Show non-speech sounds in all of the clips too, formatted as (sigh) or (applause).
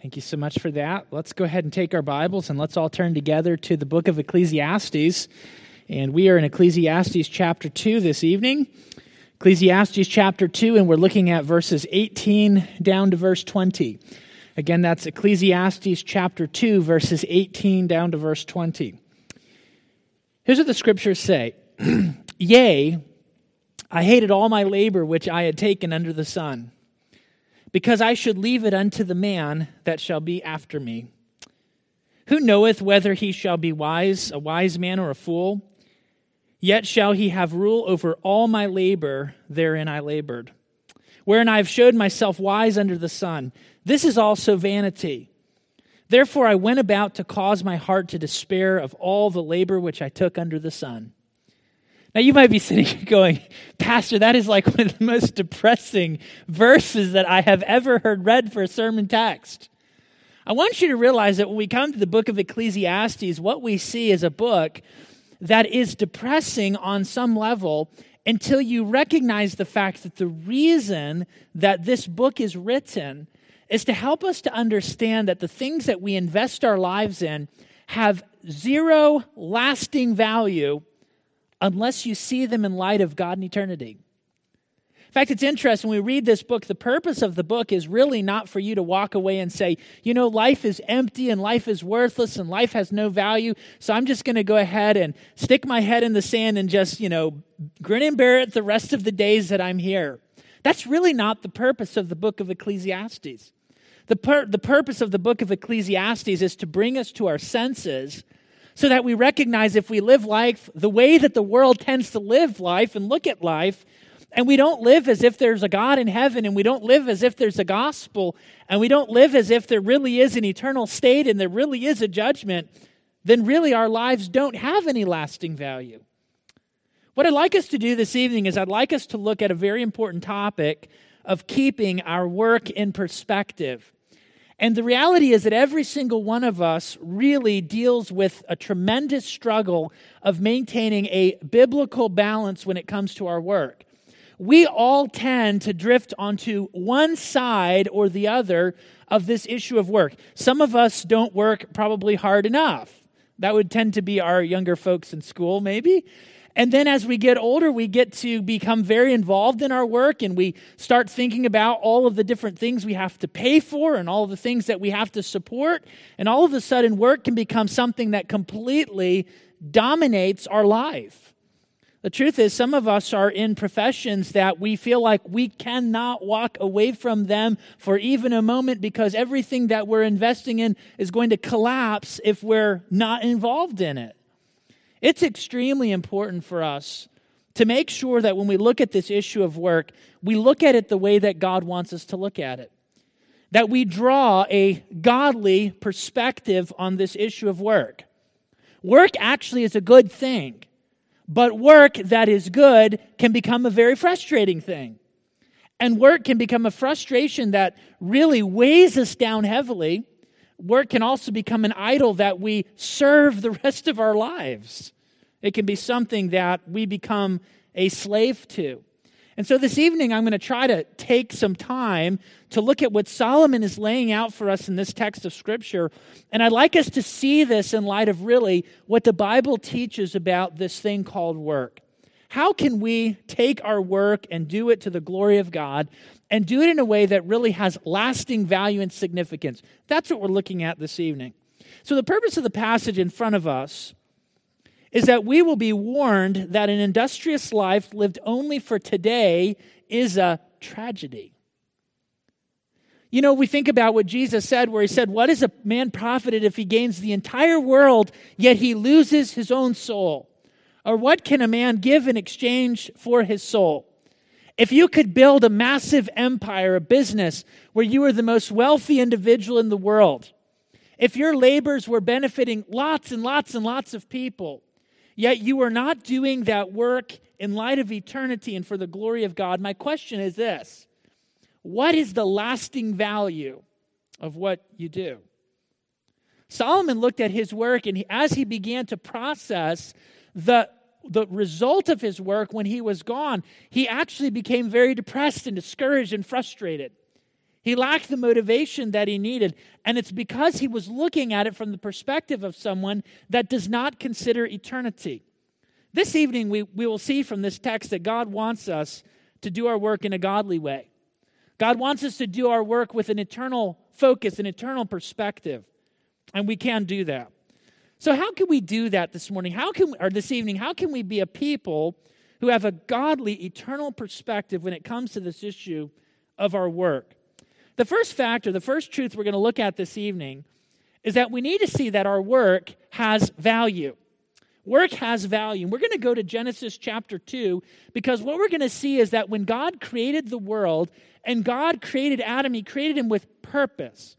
Thank you so much for that. Let's go ahead and take our Bibles and let's all turn together to the book of Ecclesiastes. And we are in Ecclesiastes chapter 2 this evening. Ecclesiastes chapter 2, and we're looking at verses 18 down to verse 20. Again, that's Ecclesiastes chapter 2, verses 18 down to verse 20. Here's what the scriptures say (clears throat) Yea, I hated all my labor which I had taken under the sun because I should leave it unto the man that shall be after me. Who knoweth whether he shall be wise, a wise man or a fool? Yet shall he have rule over all my labor therein I labored, wherein I have showed myself wise under the sun. This is also vanity. Therefore I went about to cause my heart to despair of all the labor which I took under the sun. Now, you might be sitting here going, Pastor, that is like (laughs) one of the most depressing verses that I have ever heard read for a sermon text. I want you to realize that when we come to the book of Ecclesiastes, what we see is a book that is depressing on some level until you recognize the fact that the reason that this book is written is to help us to understand that the things that we invest our lives in have zero lasting value unless you see them in light of God and eternity. In fact, it's interesting. When we read this book, the purpose of the book is really not for you to walk away and say, you know, life is empty and life is worthless and life has no value. So I'm just going to go ahead and stick my head in the sand and just, you know, grin and bear it the rest of the days that I'm here. That's really not the purpose of the book of Ecclesiastes. The, pur- the purpose of the book of Ecclesiastes is to bring us to our senses so that we recognize if we live life the way that the world tends to live life and look at life, and we don't live as if there's a God in heaven, and we don't live as if there's a gospel, and we don't live as if there really is an eternal state and there really is a judgment, then really our lives don't have any lasting value. What I'd like us to do this evening is I'd like us to look at a very important topic of keeping our work in perspective. And the reality is that every single one of us really deals with a tremendous struggle of maintaining a biblical balance when it comes to our work. We all tend to drift onto one side or the other of this issue of work. Some of us don't work probably hard enough. That would tend to be our younger folks in school, maybe. And then as we get older, we get to become very involved in our work and we start thinking about all of the different things we have to pay for and all the things that we have to support. And all of a sudden, work can become something that completely dominates our life. The truth is, some of us are in professions that we feel like we cannot walk away from them for even a moment because everything that we're investing in is going to collapse if we're not involved in it. It's extremely important for us to make sure that when we look at this issue of work, we look at it the way that God wants us to look at it. That we draw a godly perspective on this issue of work. Work actually is a good thing, but work that is good can become a very frustrating thing. And work can become a frustration that really weighs us down heavily work can also become an idol that we serve the rest of our lives. It can be something that we become a slave to. And so this evening, I'm going to try to take some time to look at what Solomon is laying out for us in this text of Scripture. And I'd like us to see this in light of really what the Bible teaches about this thing called work. How can we take our work and do it to the glory of God and do it in a way that really has lasting value and significance. That's what we're looking at this evening. So, the purpose of the passage in front of us is that we will be warned that an industrious life lived only for today is a tragedy. You know, we think about what Jesus said, where he said, What is a man profited if he gains the entire world, yet he loses his own soul? Or what can a man give in exchange for his soul? If you could build a massive empire, a business where you were the most wealthy individual in the world, if your labors were benefiting lots and lots and lots of people, yet you are not doing that work in light of eternity and for the glory of God, my question is this What is the lasting value of what you do? Solomon looked at his work, and he, as he began to process the the result of his work when he was gone, he actually became very depressed and discouraged and frustrated. He lacked the motivation that he needed. And it's because he was looking at it from the perspective of someone that does not consider eternity. This evening, we, we will see from this text that God wants us to do our work in a godly way. God wants us to do our work with an eternal focus, an eternal perspective. And we can do that. So, how can we do that this morning? How can, or this evening, how can we be a people who have a godly, eternal perspective when it comes to this issue of our work? The first factor, the first truth we're going to look at this evening is that we need to see that our work has value. Work has value. We're going to go to Genesis chapter 2 because what we're going to see is that when God created the world and God created Adam, he created him with purpose.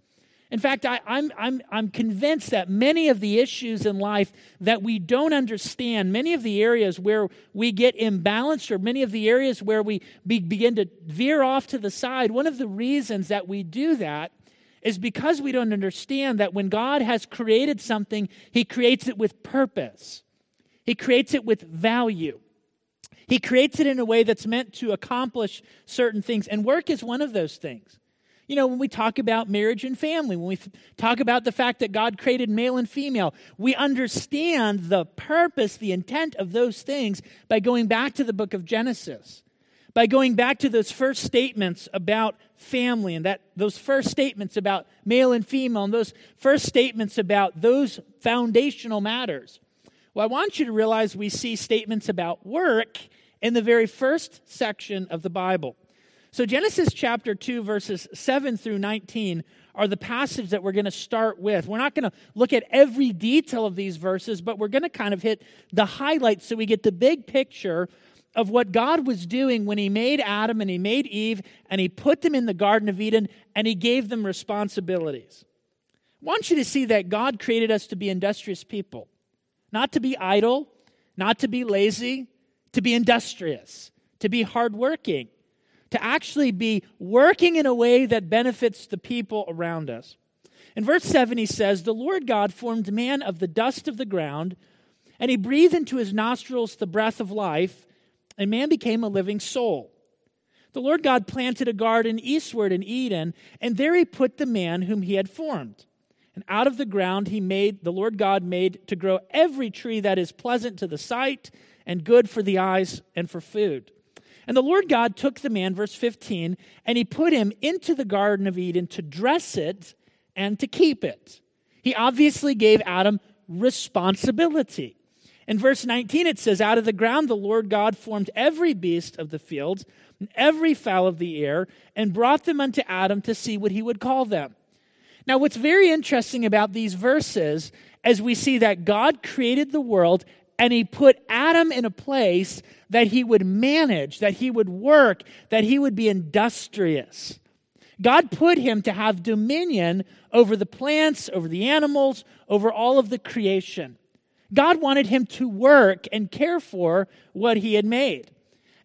In fact, I, am I'm, I'm, I'm convinced that many of the issues in life that we don't understand, many of the areas where we get imbalanced, or many of the areas where we be, begin to veer off to the side, one of the reasons that we do that is because we don't understand that when God has created something, He creates it with purpose, He creates it with value. He creates it in a way that's meant to accomplish certain things, and work is one of those things. You know, when we talk about marriage and family, when we talk about the fact that God created male and female, we understand the purpose, the intent of those things by going back to the book of Genesis, by going back to those first statements about family and that those first statements about male and female and those first statements about those foundational matters. Well, I want you to realize we see statements about work in the very first section of the Bible. So, Genesis chapter 2, verses 7 through 19 are the passage that we're going to start with. We're not going to look at every detail of these verses, but we're going to kind of hit the highlights so we get the big picture of what God was doing when He made Adam and He made Eve and He put them in the Garden of Eden and He gave them responsibilities. I want you to see that God created us to be industrious people, not to be idle, not to be lazy, to be industrious, to be hardworking to actually be working in a way that benefits the people around us. In verse 7, he says, The Lord God formed man of the dust of the ground, and he breathed into his nostrils the breath of life, and man became a living soul. The Lord God planted a garden eastward in Eden, and there he put the man whom he had formed. And out of the ground he made, the Lord God made to grow every tree that is pleasant to the sight and good for the eyes and for food. And the Lord God took the man, verse 15, and he put him into the Garden of Eden to dress it and to keep it. He obviously gave Adam responsibility. In verse 19, it says, Out of the ground the Lord God formed every beast of the field and every fowl of the air and brought them unto Adam to see what he would call them. Now, what's very interesting about these verses as we see that God created the world and he put Adam in a place that he would manage, that he would work, that he would be industrious. God put him to have dominion over the plants, over the animals, over all of the creation. God wanted him to work and care for what he had made.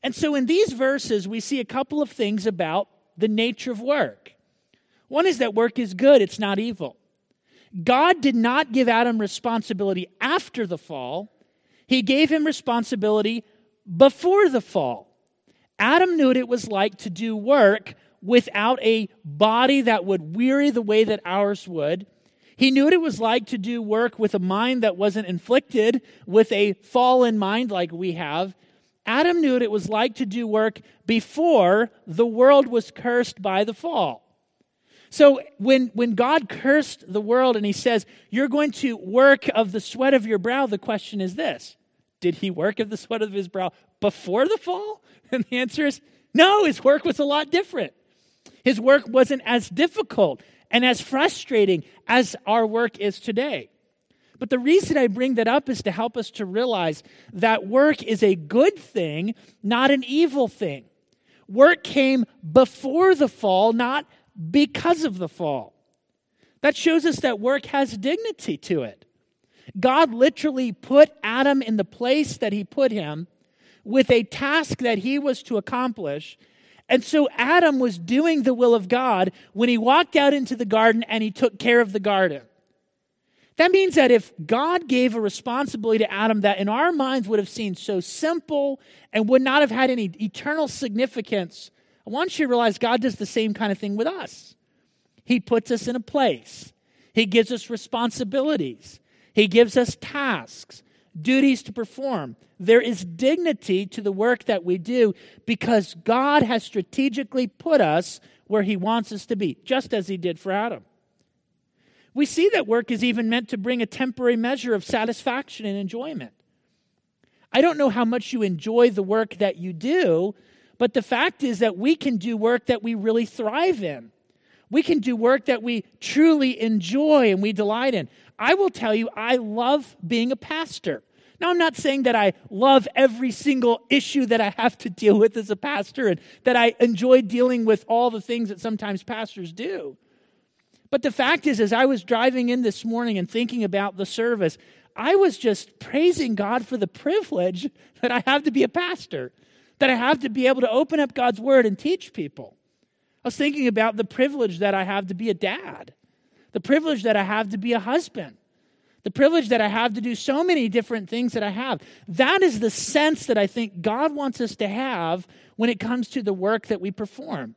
And so in these verses, we see a couple of things about the nature of work. One is that work is good, it's not evil. God did not give Adam responsibility after the fall, he gave him responsibility before the fall. Adam knew what it was like to do work without a body that would weary the way that ours would. He knew what it was like to do work with a mind that wasn't inflicted with a fallen mind like we have. Adam knew what it was like to do work before the world was cursed by the fall. So when, when God cursed the world and he says, You're going to work of the sweat of your brow, the question is this Did he work of the sweat of his brow before the fall? (laughs) And the answer is no, his work was a lot different. His work wasn't as difficult and as frustrating as our work is today. But the reason I bring that up is to help us to realize that work is a good thing, not an evil thing. Work came before the fall, not because of the fall. That shows us that work has dignity to it. God literally put Adam in the place that he put him with a task that he was to accomplish. And so Adam was doing the will of God when he walked out into the garden and he took care of the garden. That means that if God gave a responsibility to Adam that in our minds would have seemed so simple and would not have had any eternal significance, I want you to realize God does the same kind of thing with us. He puts us in a place. He gives us responsibilities. He gives us tasks, duties to perform. There is dignity to the work that we do because God has strategically put us where He wants us to be, just as He did for Adam. We see that work is even meant to bring a temporary measure of satisfaction and enjoyment. I don't know how much you enjoy the work that you do, but the fact is that we can do work that we really thrive in. We can do work that we truly enjoy and we delight in. I will tell you, I love being a pastor. Now, I'm not saying that I love every single issue that I have to deal with as a pastor and that I enjoy dealing with all the things that sometimes pastors do. But the fact is, as I was driving in this morning and thinking about the service, I was just praising God for the privilege (laughs) that I have to be a pastor, that I have to be able to open up God's word and teach people. I was thinking about the privilege that I have to be a dad, the privilege that I have to be a husband, the privilege that I have to do so many different things that I have. That is the sense that I think God wants us to have when it comes to the work that we perform.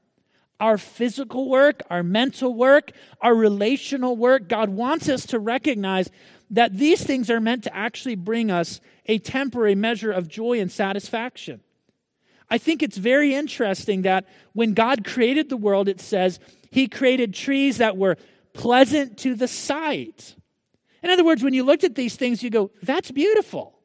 Our physical work, our mental work, our relational work, God wants us to recognize that these things are meant to actually bring us a temporary measure of joy and satisfaction. I think it's very interesting that when God created the world, it says he created trees that were pleasant to the sight. In other words, when you looked at these things, you go, that's beautiful.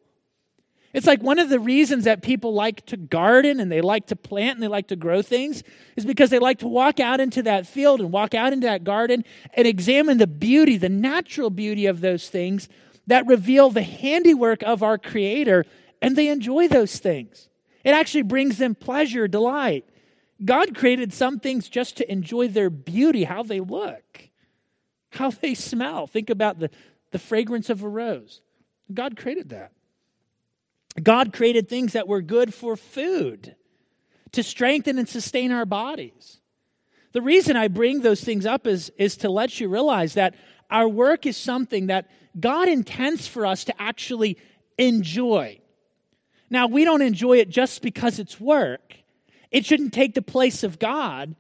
It's like one of the reasons that people like to garden and they like to plant and they like to grow things is because they like to walk out into that field and walk out into that garden and examine the beauty, the natural beauty of those things that reveal the handiwork of our Creator, and they enjoy those things. It actually brings them pleasure, delight. God created some things just to enjoy their beauty, how they look, how they smell. Think about the, the fragrance of a rose. God created that. God created things that were good for food, to strengthen and sustain our bodies. The reason I bring those things up is, is to let you realize that our work is something that God intends for us to actually enjoy. Now, we don't enjoy it just because it's work. It shouldn't take the place of God.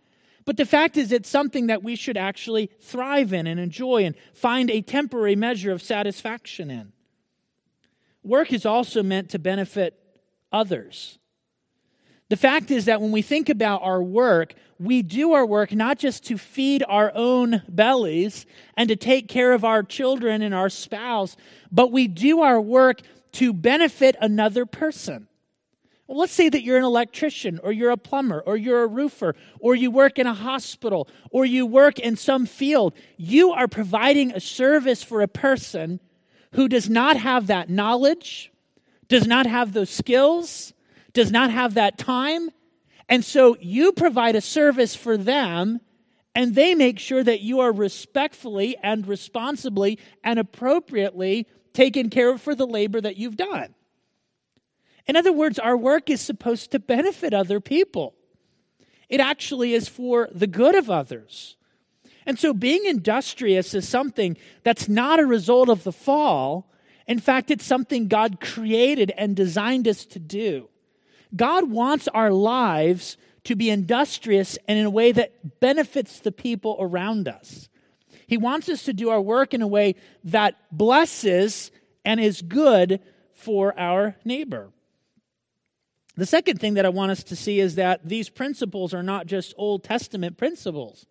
But the fact is, it's something that we should actually thrive in and enjoy and find a temporary measure of satisfaction in. Work is also meant to benefit others. The fact is that when we think about our work, we do our work not just to feed our own bellies and to take care of our children and our spouse, but we do our work to benefit another person. Well, let's say that you're an electrician, or you're a plumber, or you're a roofer, or you work in a hospital, or you work in some field. You are providing a service for a person who does not have that knowledge, does not have those skills, does not have that time. And so you provide a service for them, and they make sure that you are respectfully and responsibly and appropriately taken care of for the labor that you've done. In other words, our work is supposed to benefit other people. It actually is for the good of others. And so being industrious is something that's not a result of the fall. In fact, it's something God created and designed us to do. God wants our lives to be industrious and in a way that benefits the people around us. He wants us to do our work in a way that blesses and is good for our neighbor. The second thing that I want us to see is that these principles are not just Old Testament principles.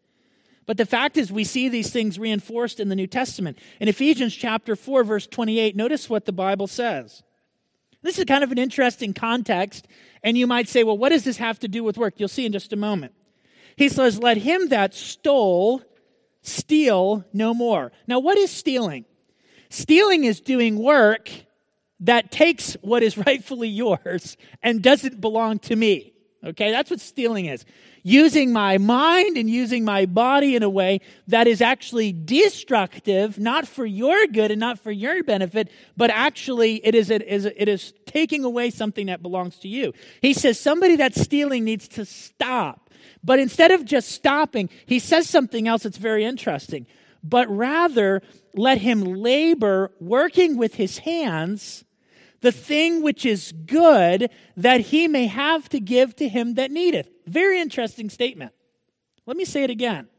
But the fact is, we see these things reinforced in the New Testament. In Ephesians chapter 4, verse 28, notice what the Bible says. This is kind of an interesting context, and you might say, well, what does this have to do with work? You'll see in just a moment. He says, Let him that stole steal no more. Now, what is stealing? Stealing is doing work that takes what is (laughs) rightfully yours and doesn't belong to me. Okay, that's what stealing is using my mind and using my body in a way that is actually destructive, not for your good and not for your benefit, but actually it is, it is, it is taking away something that belongs to you. He says somebody that's stealing needs to stop. But instead of just stopping, he says something else that's very interesting. But rather, let him labor working with his hands the thing which is good that he may have to give to him that needeth. Very interesting statement. Let me say it again.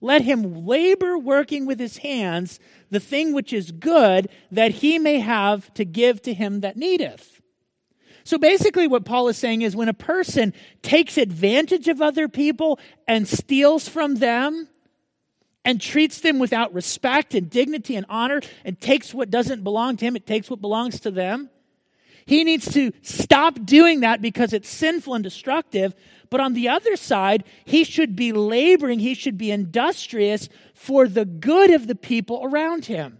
Let him labor working with his hands the thing which is good, that he may have to give to him that needeth. So basically, what Paul is saying is when a person takes advantage of other people and steals from them and treats them without respect and dignity and honor and takes what doesn't belong to him, it takes what belongs to them. He needs to stop doing that because it's sinful and destructive. But on the other side, he should be laboring, he should be industrious for the good of the people around him.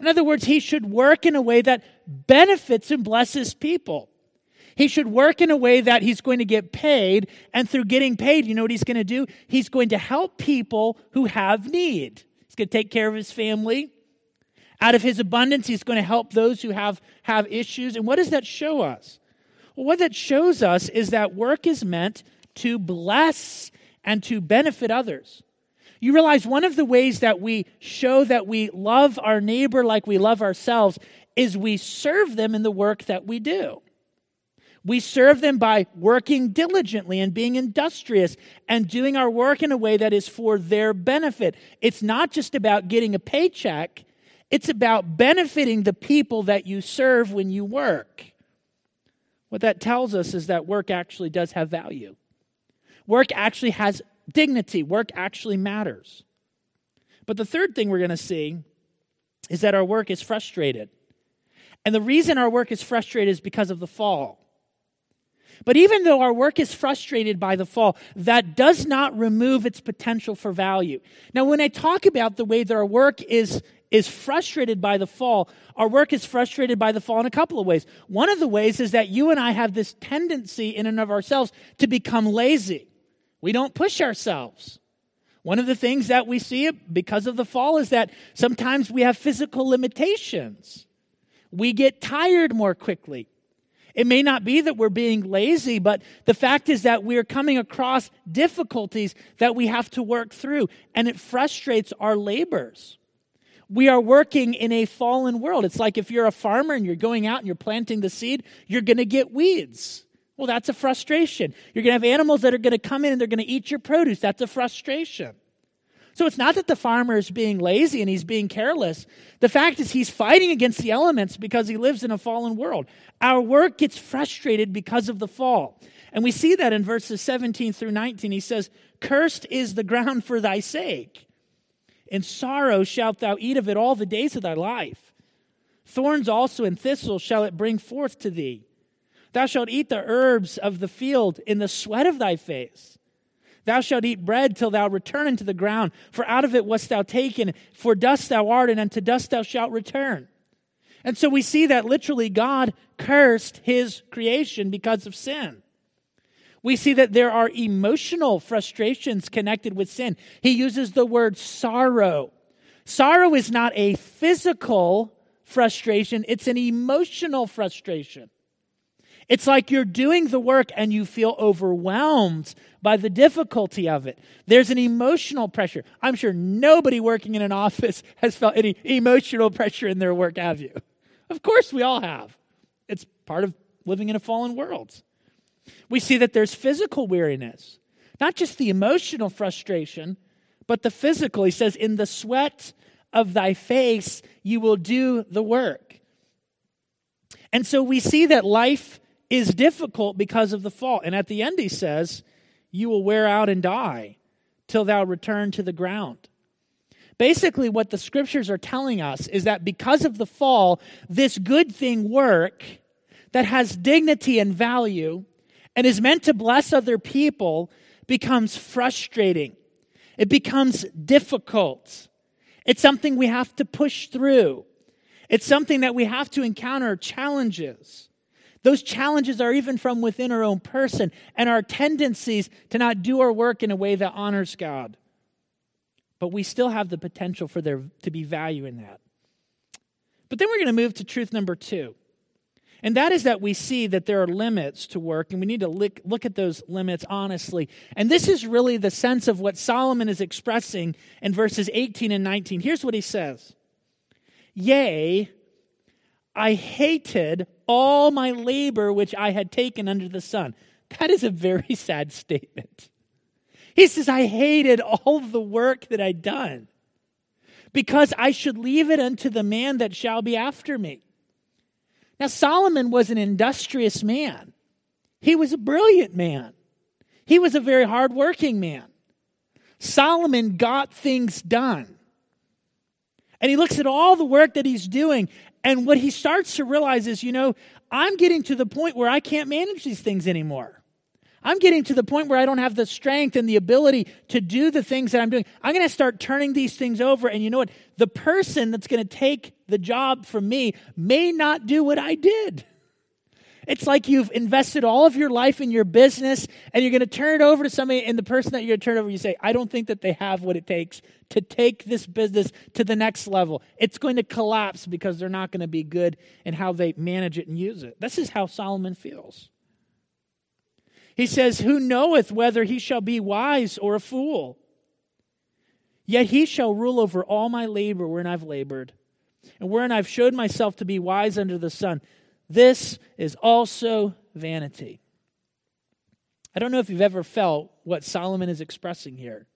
In other words, he should work in a way that benefits and blesses people. He should work in a way that he's going to get paid, and through getting paid, you know what he's going to do? He's going to help people who have need. He's going to take care of his family. Out of his abundance, he's going to help those who have, have issues. And what does that show us? Well, what that shows us is that work is meant to bless and to benefit others. You realize one of the ways that we show that we love our neighbor like we love ourselves is we serve them in the work that we do. We serve them by working diligently and being industrious and doing our work in a way that is for their benefit. It's not just about getting a paycheck, it's about benefiting the people that you serve when you work. What that tells us is that work actually does have value. Work actually has dignity. Work actually matters. But the third thing we're going to see is that our work is frustrated. And the reason our work is frustrated is because of the fall. But even though our work is frustrated by the fall, that does not remove its potential for value. Now, when I talk about the way that our work is, is frustrated by the fall, our work is frustrated by the fall in a couple of ways. One of the ways is that you and I have this tendency in and of ourselves to become lazy. We don't push ourselves. One of the things that we see because of the fall is that sometimes we have physical limitations. We get tired more quickly. It may not be that we're being lazy, but the fact is that we're coming across difficulties that we have to work through, and it frustrates our labors. We are working in a fallen world. It's like if you're a farmer and you're going out and you're planting the seed, you're going to get weeds. Well, that's a frustration. You're going to have animals that are going to come in and they're going to eat your produce. That's a frustration. So it's not that the farmer is being lazy and he's being careless. The fact is he's fighting against the elements because he lives in a fallen world. Our work gets frustrated because of the fall. And we see that in verses 17 through 19. He says, Cursed is the ground for thy sake. In sorrow shalt thou eat of it all the days of thy life. Thorns also and thistles shall it bring forth to thee. Thou shalt eat the herbs of the field in the sweat of thy face. Thou shalt eat bread till thou return into the ground, for out of it wast thou taken, for dust thou art, and unto dust thou shalt return. And so we see that literally God cursed his creation because of sin. We see that there are emotional frustrations connected with sin. He uses the word sorrow. Sorrow is not a physical frustration, it's an emotional frustration. It's like you're doing the work and you feel overwhelmed by the difficulty of it. There's an emotional pressure. I'm sure nobody working in an office (laughs) has felt any emotional pressure in their work, have you? Of course, we all have. It's part of living in a fallen world. We see that there's physical weariness, not just the emotional frustration, but the physical. He says, In the sweat of thy face, you will do the work. And so we see that life is difficult because of the fall. And at the end, he says, You will wear out and die till thou return to the ground. Basically, what the scriptures are telling us is that because of the fall, this good thing work that has dignity and value and is meant to bless other people becomes frustrating. It becomes difficult. It's something we have to push through. It's something that we have to encounter challenges. Those challenges are even from within our own person and our tendencies to not do our work in a way that honors God. But we still have the potential for there to be value in that. But then we're going to move to truth number two. And that is that we see that there are limits to work, and we need to look, look at those limits honestly. And this is really the sense of what Solomon is expressing in verses 18 and 19. Here's what he says Yea, I hated all my labor which I had taken under the sun. That is a very (laughs) sad statement. He says, I hated all the work that I'd done because I should leave it unto the man that shall be after me. Now, Solomon was an industrious man, he was a brilliant man, he was a very hardworking man. Solomon got things done. And he looks at all the work that he's doing, and what he starts to realize is, you know, I'm getting to the point where I can't manage these things anymore. I'm getting to the point where I don't have the strength and the ability to do the things that I'm doing. I'm going to start turning these things over. And you know what? The person that's going to take the job from me may not do what I did. It's like you've invested all of your life in your business and you're going to turn it over to somebody, and the person that you're going to turn over, you say, I don't think that they have what it takes to take this business to the next level. It's going to collapse because they're not going to be good in how they manage it and use it. This is how Solomon feels. He says, Who knoweth whether he shall be wise or a fool? Yet he shall rule over all my labor wherein I've labored, and wherein I've showed myself to be wise under the sun. This is also vanity. I don't know if you've ever felt what Solomon is expressing here.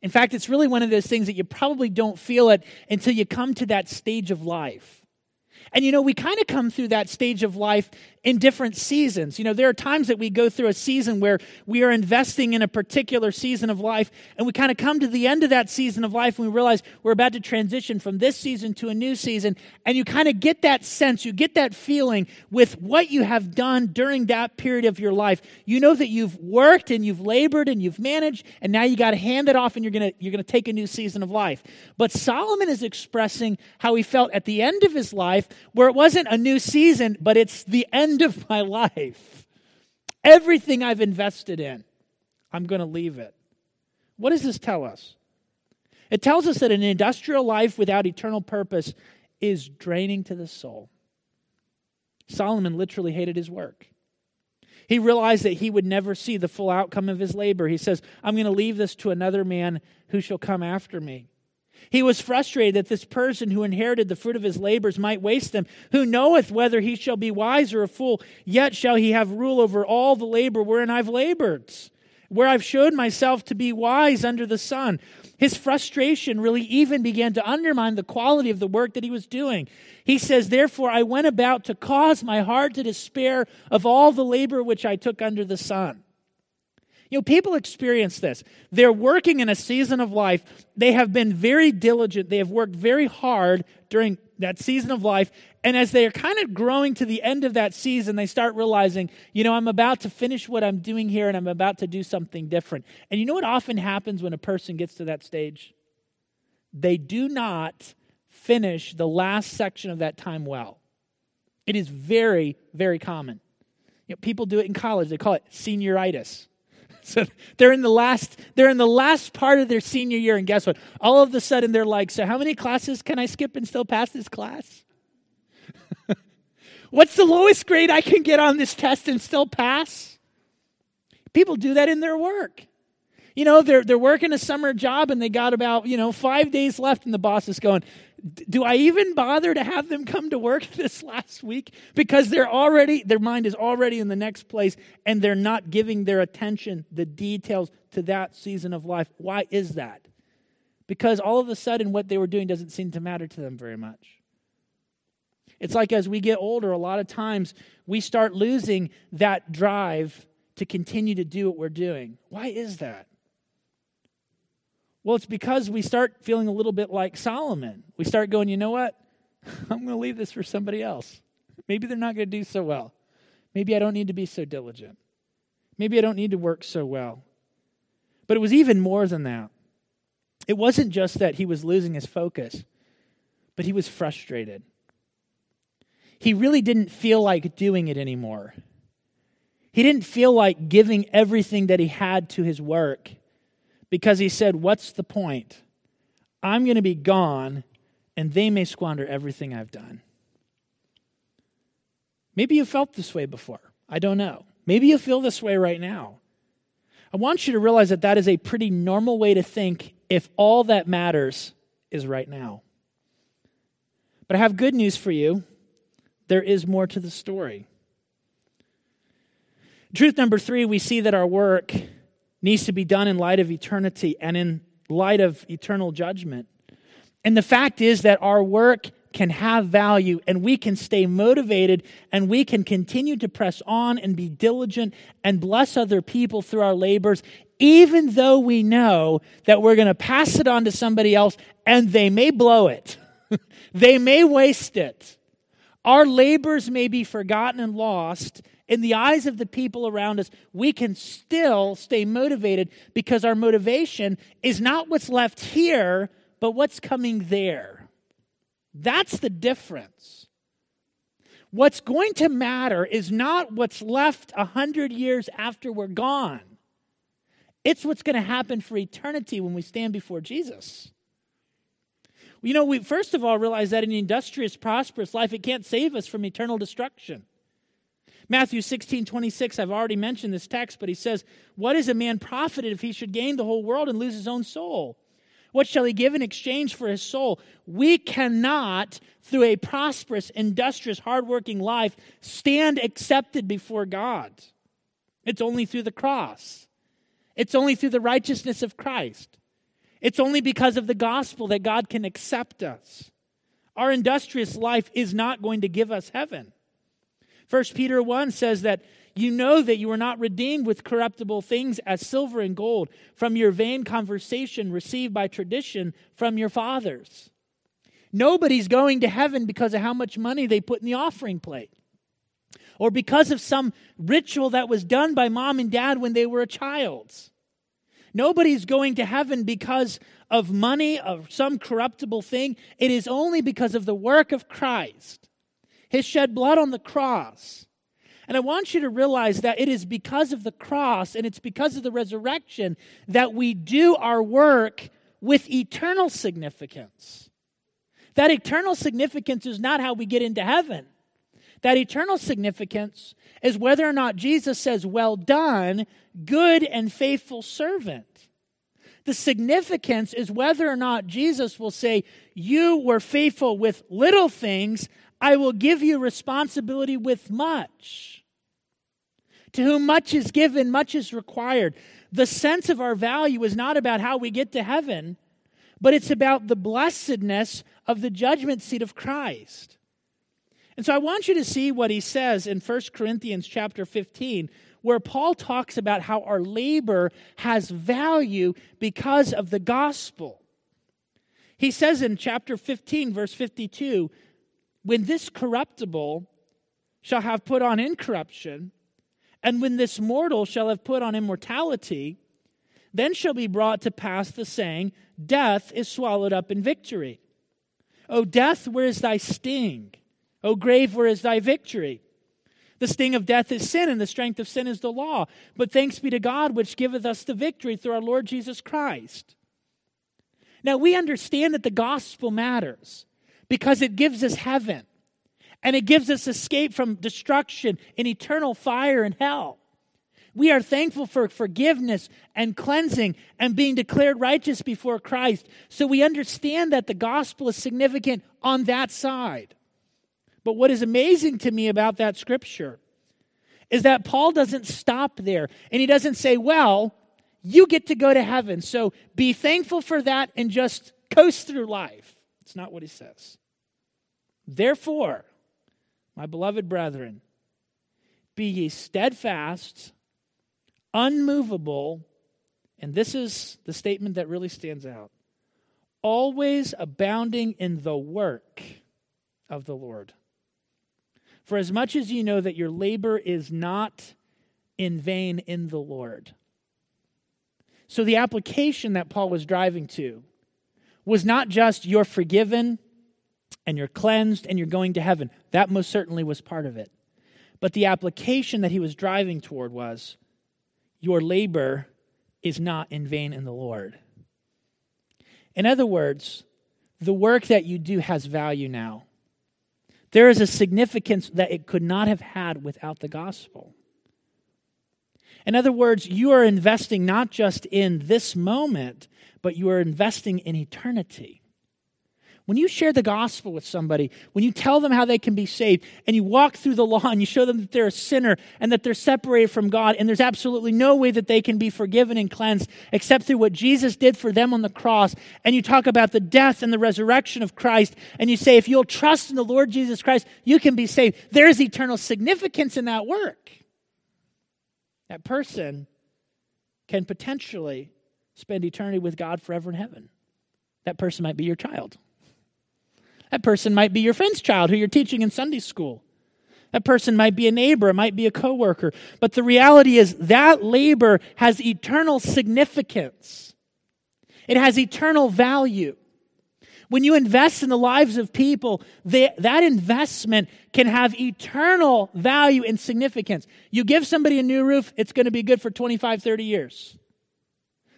In fact, it's really one of those things that you probably don't feel it until you come to that stage of life. And you know, we kind of come through that stage of life in different seasons. You know, there are times that we go through a season where we are investing in a particular season of life, and we kind of come to the end of that season of life and we realize we're about to transition from this season to a new season. And you kind of get that sense, you get that feeling with what you have done during that period of your life. You know that you've worked and you've labored and you've managed, and now you got to hand it off and you're going to you're going to take a new season of life. But Solomon is expressing how he felt at the end of his life, where it wasn't a new season, but it's the end of my (laughs) life, everything I've invested in, I'm going to leave it. What does this tell us? It tells us that an industrial life without eternal purpose is draining to the soul. Solomon literally hated his work. He realized that he would never see the full outcome of his labor. He says, I'm going to leave this to another man who shall come after me. He was frustrated that this person who inherited the fruit of his labors might waste them. Who knoweth whether he shall be wise or a fool? Yet shall he have rule over all the labor wherein I've labored, where I've showed myself to be wise under the sun. His frustration really even began to undermine the quality of the work that he was doing. He says, Therefore, I went about to cause my heart to despair of all the labor which I took under the sun. You know, people experience this. They're working in a season of life. They have been very diligent. They have worked very hard during that season of life. And as they are kind of growing to the end of that season, they start realizing, you know, I'm about to finish what I'm doing here and I'm about to do something different. And you know what often happens when a person gets to that stage? They do not finish the last section of that time well. It is very, very common. You know, people do it in college, they call it senioritis. So they're in the last they're in the last part of their senior year and guess what? All of a sudden they're like so how many classes can i skip and still pass this class? (laughs) What's the lowest grade i can get on this test and still pass? People do that in their work you know they're, they're working a summer job and they got about you know five days left and the boss is going do I even bother to have them come to work (laughs) this last week? Because they're already, their mind is already in the next place and they're not giving their attention, the details to that season of life. Why is that? Because all of a sudden what they were doing doesn't seem to matter to them very much. It's like as we get older, a lot of times we start losing that drive to continue to do what we're doing. Why is that? Well, it's because we start feeling a little bit like Solomon. We start going, you know what? (laughs) I'm going to leave this for somebody else. Maybe they're not going to do so well. Maybe I don't need to be so diligent. Maybe I don't need to work so well. But it was even more than that. It wasn't just that he was losing his focus, but he was frustrated. He really didn't feel like doing it anymore. He didn't feel like giving everything that he had to his work because he said, What's the point? I'm going to be gone, and they may squander everything I've done. Maybe you felt this way before. I don't know. Maybe you feel this way right now. I want you to realize that that is a pretty normal way to think if all that matters is right now. But I have good news for you there is more to the story. Truth number three, we see that our work needs to be done in light of eternity and in light of eternal judgment. And the fact is that our work can have value and we can stay motivated and we can continue to press on and be diligent and bless other people through our labors, even though we know that we're going to pass it on to somebody else and they may blow it. (laughs) they may waste it. Our labors may be forgotten and lost. In the eyes of the people around us, we can still stay motivated because our motivation is not what's left here, but what's coming there. That's the difference. What's going to matter is not what's left a hundred years after we're gone. It's what's going to happen for eternity when we stand before Jesus. You know, we first of all realize that an industrious, prosperous life, it can't save us from eternal destruction. Matthew 16, 26, I've already mentioned this text, but he says, What is a man profited if he should gain the whole world and lose his own soul? What shall he give in exchange for his soul? We cannot, through a prosperous, industrious, hardworking life, stand accepted before God. It's only through the cross, it's only through the righteousness of Christ. It's only because of the gospel that God can accept us. Our industrious life is not going to give us heaven. 1 Peter 1 says that you know that you were not redeemed with corruptible things as silver and gold from your vain conversation received by tradition from your fathers. Nobody's going to heaven because of how much money they put in the offering plate or because of some ritual that was done by mom and dad when they were a child. Nobody's going to heaven because of money, of some corruptible thing. It is only because of the work of Christ, His shed blood on the cross. And I want you to realize that it is because of the cross and it's because of the resurrection that we do our work with eternal significance. That eternal significance is not how we get into heaven. That eternal significance is whether or not Jesus says, Well done, good and faithful servant. The significance is whether or not Jesus will say, You were faithful with little things, I will give you responsibility with much. To whom much is given, much is required. The sense of our value is not about how we get to heaven, but it's about the blessedness of the judgment seat of Christ. And so I want you to see what he says in 1 Corinthians chapter 15 where Paul talks about how our labor has value because of the gospel. He says in chapter 15, verse 52 when this corruptible shall have put on incorruption, and when this mortal shall have put on immortality, then shall be brought to pass the saying, Death is swallowed up in victory. O death, where is thy sting? O grave, where is thy victory? The sting of death is sin, and the strength of sin is the law. But thanks be to God, which giveth us the victory through our Lord Jesus Christ. Now, we understand that the gospel matters because it gives us heaven and it gives us escape from destruction and eternal fire and hell. We are thankful for forgiveness and cleansing and being declared righteous before Christ. So we understand that the gospel is significant on that side. But what is amazing to me about that scripture is that Paul doesn't stop there and he doesn't say, well, you get to go to heaven, so be thankful for that and just coast through life. It's not what he says. Therefore, my beloved brethren, be ye steadfast, unmovable, and this is the statement that really stands out always abounding in the work of the Lord. For as much as you know that your labor is not in vain in the Lord. So the application that Paul was driving to was not just you're forgiven and you're cleansed and you're going to heaven. That most certainly was part of it. But the application that he was driving toward was your labor is not in vain in the Lord. In other words, the work that you do has value now. There is a significance that it could not have had without the gospel. In other words, you are investing not just in this moment, but you are investing in eternity. When you share the gospel with somebody, when you tell them how they can be saved, and you walk through the law and you show them that they're a sinner and that they're separated from God, and there's absolutely no way that they can be forgiven and cleansed except through what Jesus did for them on the cross, and you talk about the death and the resurrection of Christ, and you say, if you'll trust in the Lord Jesus Christ, you can be saved. There's eternal significance in that work. That person can potentially spend eternity with God forever in heaven. That person might be your child. That person might be your friend's child who you're teaching in Sunday school. That person might be a neighbor, it might be a coworker. But the reality is that labor has eternal significance. It has eternal value. When you invest in the lives of people, they, that investment can have eternal value and significance. You give somebody a new roof, it's going to be good for 25, 30 years.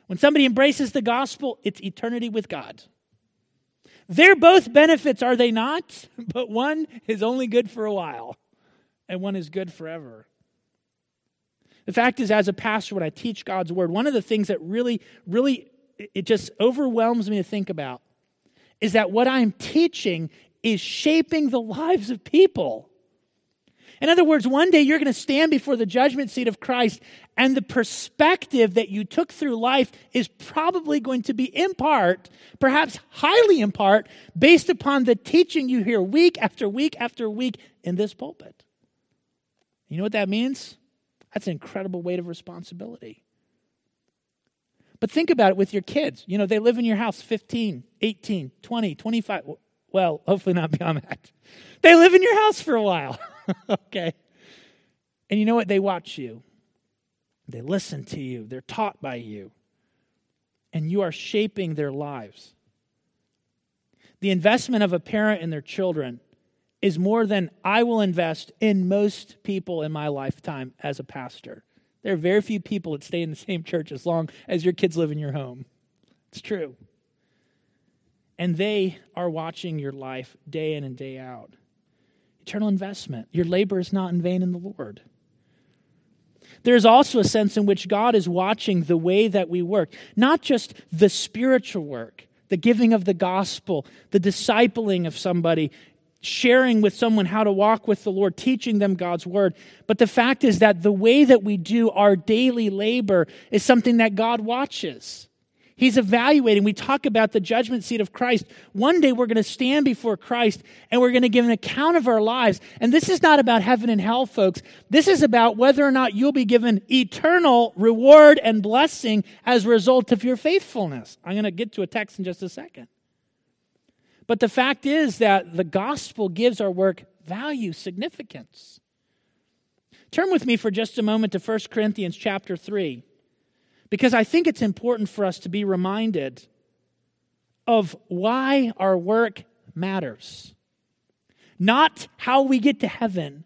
When somebody embraces the gospel, it's eternity with God. They're both benefits, are they not? (laughs) But one is only good for a while, and one is good forever. The fact is, as a pastor, when I teach God's word, one of the things that really, really, it just overwhelms me to think about is that what I'm teaching is shaping the lives of people. In other words, one day you're going to stand before the judgment seat of Christ, and the perspective that you took through life is probably going to be in part, perhaps highly in part, based upon the teaching you hear week after week after week in this pulpit. You know what that means? That's an incredible weight of responsibility. But think about it with your kids. You know, they live in your house 15, 18, 20, 25. Well, hopefully not beyond that. They live in your house for a while. (laughs) (laughs) okay? And you know what? They watch you, they listen to you, they're taught by you, and you are shaping their lives. The investment of a parent in their children is more than I will invest in most people in my lifetime as a pastor. There are very few people that stay in the same church as long as your kids live in your home. It's true. And they are watching your life day in and day out eternal investment. Your labor is not in vain in the Lord. There's also a sense in which God is watching the way that we work, not just the spiritual work, the giving of the gospel, the discipling of somebody, sharing with someone how to walk with the Lord, teaching them God's word. But the fact is that the way that we do our daily labor is something that God watches. He's evaluating. We talk about the judgment seat of Christ. One day we're going to stand before Christ and we're going to give an account of our lives. And this is not about heaven and hell, folks. This is about whether or not you'll be given eternal reward and blessing as a result of your faithfulness. I'm going to get to a text in just a second. But the fact is that the gospel gives our work value, significance. Turn with me for just a moment to 1 Corinthians chapter 3 because I think it's important for us to be reminded of why our work matters. Not how we get to heaven,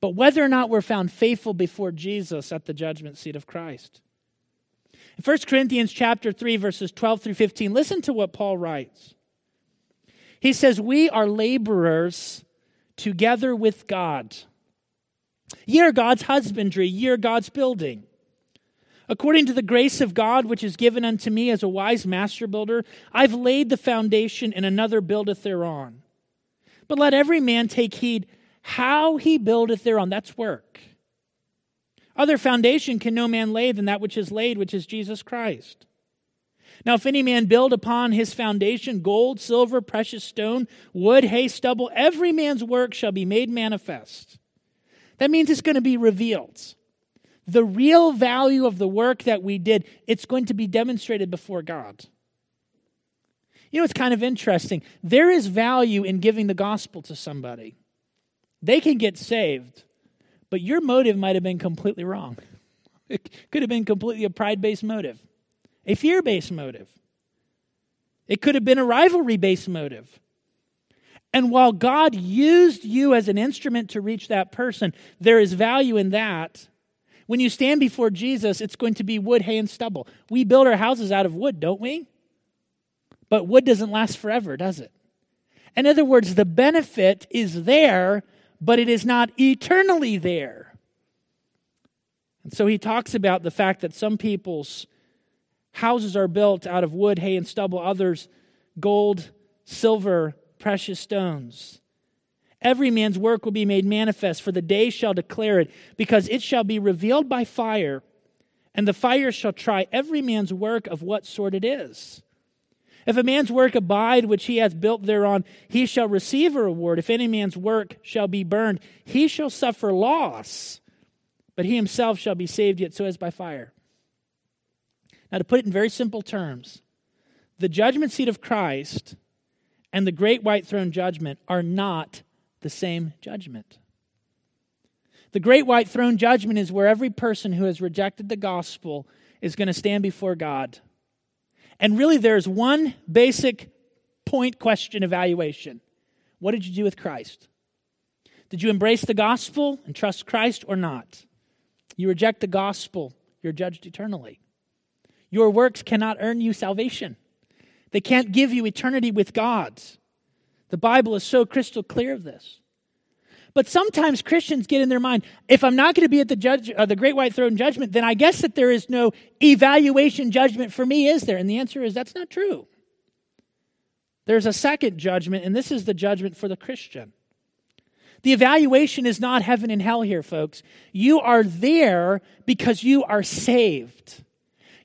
but whether or not we're found faithful before Jesus at the judgment seat of Christ. In 1 Corinthians chapter 3 verses 12 through 15, listen to what Paul writes. He says, "We are laborers together with God. Ye are God's husbandry, ye are God's building." According to the grace of God which is given unto me as a wise master builder, I've laid the foundation, and another buildeth thereon. But let every man take heed how he buildeth thereon. That's work. Other foundation can no man lay than that which is laid, which is Jesus Christ. Now, if any man build upon his foundation gold, silver, precious stone, wood, hay, stubble, every man's work shall be made manifest. That means it's going to be revealed the real value of the work that we did, it's going to be demonstrated before God. You know, it's kind of interesting. There is value in giving the gospel to somebody. They can get saved, but your motive might have been completely wrong. (laughs) It could have been completely a pride based motive, a fear based motive. It could have been a rivalry based motive. And while God used you as an instrument to reach that person, there is value in that. When you stand before Jesus, it's going to be wood, hay, and stubble. We build our houses out of wood, don't we? But wood doesn't last forever, does it? In other words, the benefit is there, but it is not eternally there. And so he talks about the fact that some people's houses are built out of wood, hay, and stubble, others gold, silver, precious stones. Every man's work will be made manifest, for the day shall declare it, because it shall be revealed by fire, and the fire shall try every man's work of what sort it is. If a man's work abide which he hath built thereon, he shall receive a reward. If any man's work shall be burned, he shall suffer loss, but he himself shall be saved, yet so as by fire. Now, to put it in very simple terms, the judgment seat of Christ and the great white throne judgment are not the same judgment. The great white throne judgment is where every person who has rejected the gospel is going to stand before God and really, there's one basic point question evaluation What did you do with Christ? Did you embrace the gospel and trust Christ or not? You reject the gospel, you're judged eternally. Your works cannot earn you salvation, they can't give you eternity with God. The Bible is so crystal clear of this. But sometimes Christians get in their mind, if I'm not going to be at the judge, uh, the great white throne judgment, then I guess that there is no evaluation judgment for me, is there? And the answer is that's not true. There's a second judgment, and this is the judgment for the Christian. The evaluation is not heaven and hell here, folks. You are there because you are saved.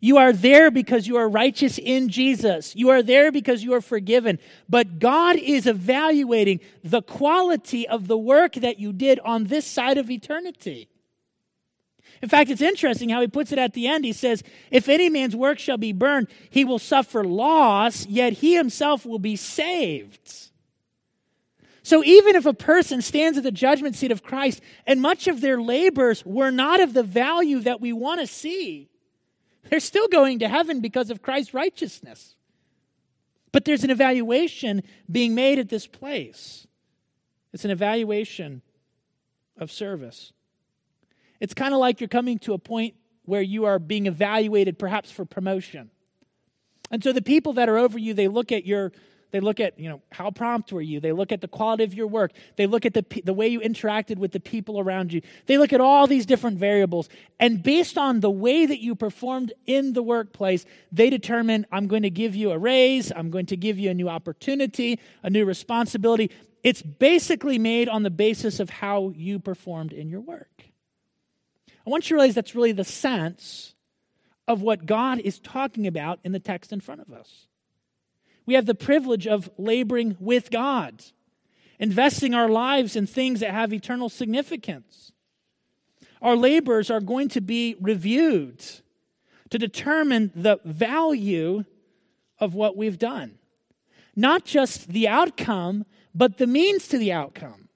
You are there because you are righteous in Jesus. You are there because you are forgiven. But God is evaluating the quality of the work that you did on this side of eternity. In fact, it's interesting how he puts it at the end. He says, If any man's work shall be burned, he will suffer loss, yet he himself will be saved. So even if a person stands at the judgment seat of Christ and much of their labors were not of the value that we want to see, they're still going to heaven because of Christ's righteousness. But there's an evaluation being made at this place. It's an evaluation of service. It's kind of like you're coming to a point where you are being evaluated perhaps for promotion. And so the people that are over you, they look at your they look at, you know, how prompt were you? They look at the quality of your work. They look at the, the way you interacted with the people around you. They look at all these different variables. And based on the way that you performed in the workplace, they determine I'm going to give you a raise, I'm going to give you a new opportunity, a new responsibility. It's basically made on the basis of how you performed in your work. I want you to realize that's really the sense of what God is talking about in the text in front of us. We have the privilege of laboring with God, investing our lives in things that have eternal significance. Our labors are going to be reviewed to determine the value of what we've done. Not just the outcome, but the means to the outcome.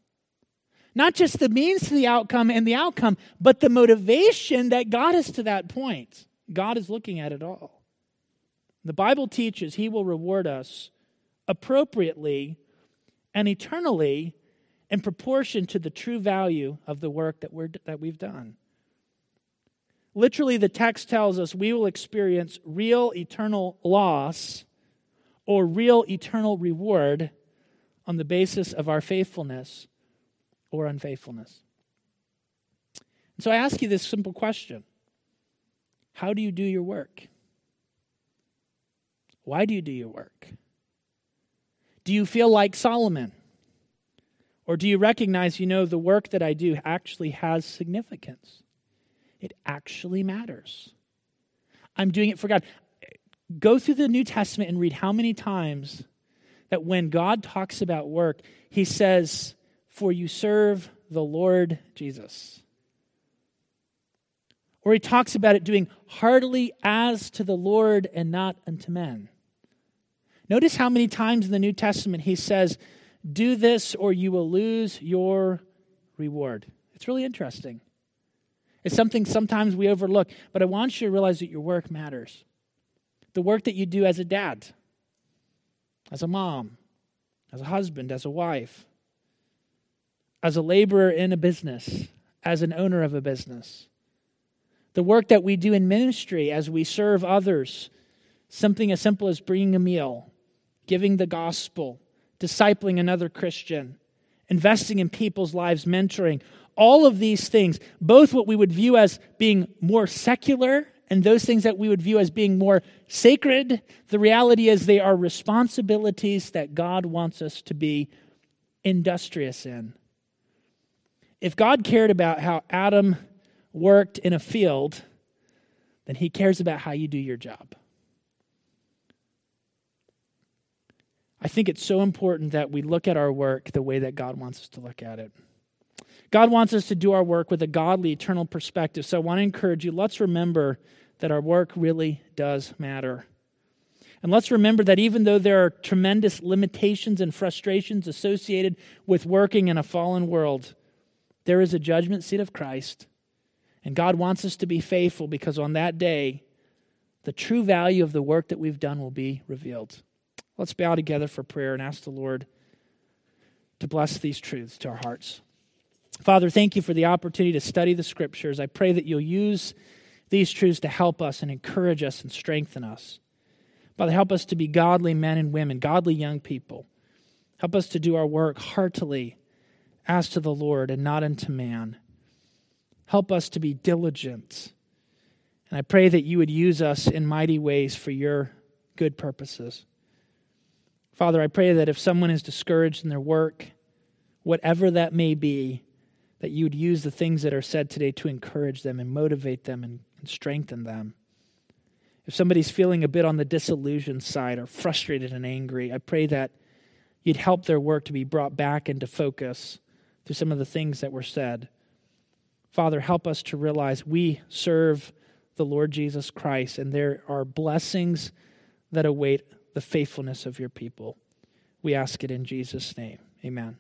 Not just the means to the outcome and the outcome, but the motivation that got us to that point. God is looking at it all. The Bible teaches he will reward us appropriately and eternally in proportion to the true value of the work that, we're, that we've done. Literally, the text tells us we will experience real eternal loss or real eternal reward on the basis of our faithfulness or unfaithfulness. so I ask you this simple question How do you do your work? Why do you do your work? Do you feel like Solomon? Or do you recognize, you know, the work that I do actually has significance? It actually matters. I'm doing it for God. Go through the New Testament and read how many times that when God talks about work, he says, For you serve the Lord Jesus. Or he talks about it doing heartily as to the Lord and not unto men. Notice how many times in the New Testament he says, Do this or you will lose your reward. It's really interesting. It's something sometimes we overlook, but I want you to realize that your work matters. The work that you do as a dad, as a mom, as a husband, as a wife, as a laborer in a business, as an owner of a business. The work that we do in ministry as we serve others, something as simple as bringing a meal, giving the gospel, discipling another Christian, investing in people's lives, mentoring, all of these things, both what we would view as being more secular and those things that we would view as being more sacred, the reality is they are responsibilities that God wants us to be industrious in. If God cared about how Adam worked in a field, then he cares about how you do your job. I think it's so important that we look at our work the way that God wants us to look at it. God wants us to do our work with a godly, eternal perspective. So I want to encourage you let's remember that our work really does matter. And let's remember that even though there are tremendous limitations and frustrations associated with working in a fallen world, there is a judgment seat of Christ. And God wants us to be faithful because on that day, the true value of the work that we've done will be revealed. Let's bow together for prayer and ask the Lord to bless these truths to our hearts. Father, thank you for the opportunity to study the scriptures. I pray that you'll use these truths to help us and encourage us and strengthen us. Father, help us to be godly men and women, godly young people. Help us to do our work heartily as to the Lord and not unto man. Help us to be diligent. And I pray that you would use us in mighty ways for your good purposes. Father, I pray that if someone is discouraged in their work, whatever that may be, that you would use the things that are said today to encourage them and motivate them and, and strengthen them. If somebody's feeling a bit on the disillusioned side or frustrated and angry, I pray that you'd help their work to be brought back into focus through some of the things that were said. Father, help us to realize we serve the Lord Jesus Christ, and there are blessings that await the faithfulness of your people. We ask it in Jesus' name. Amen.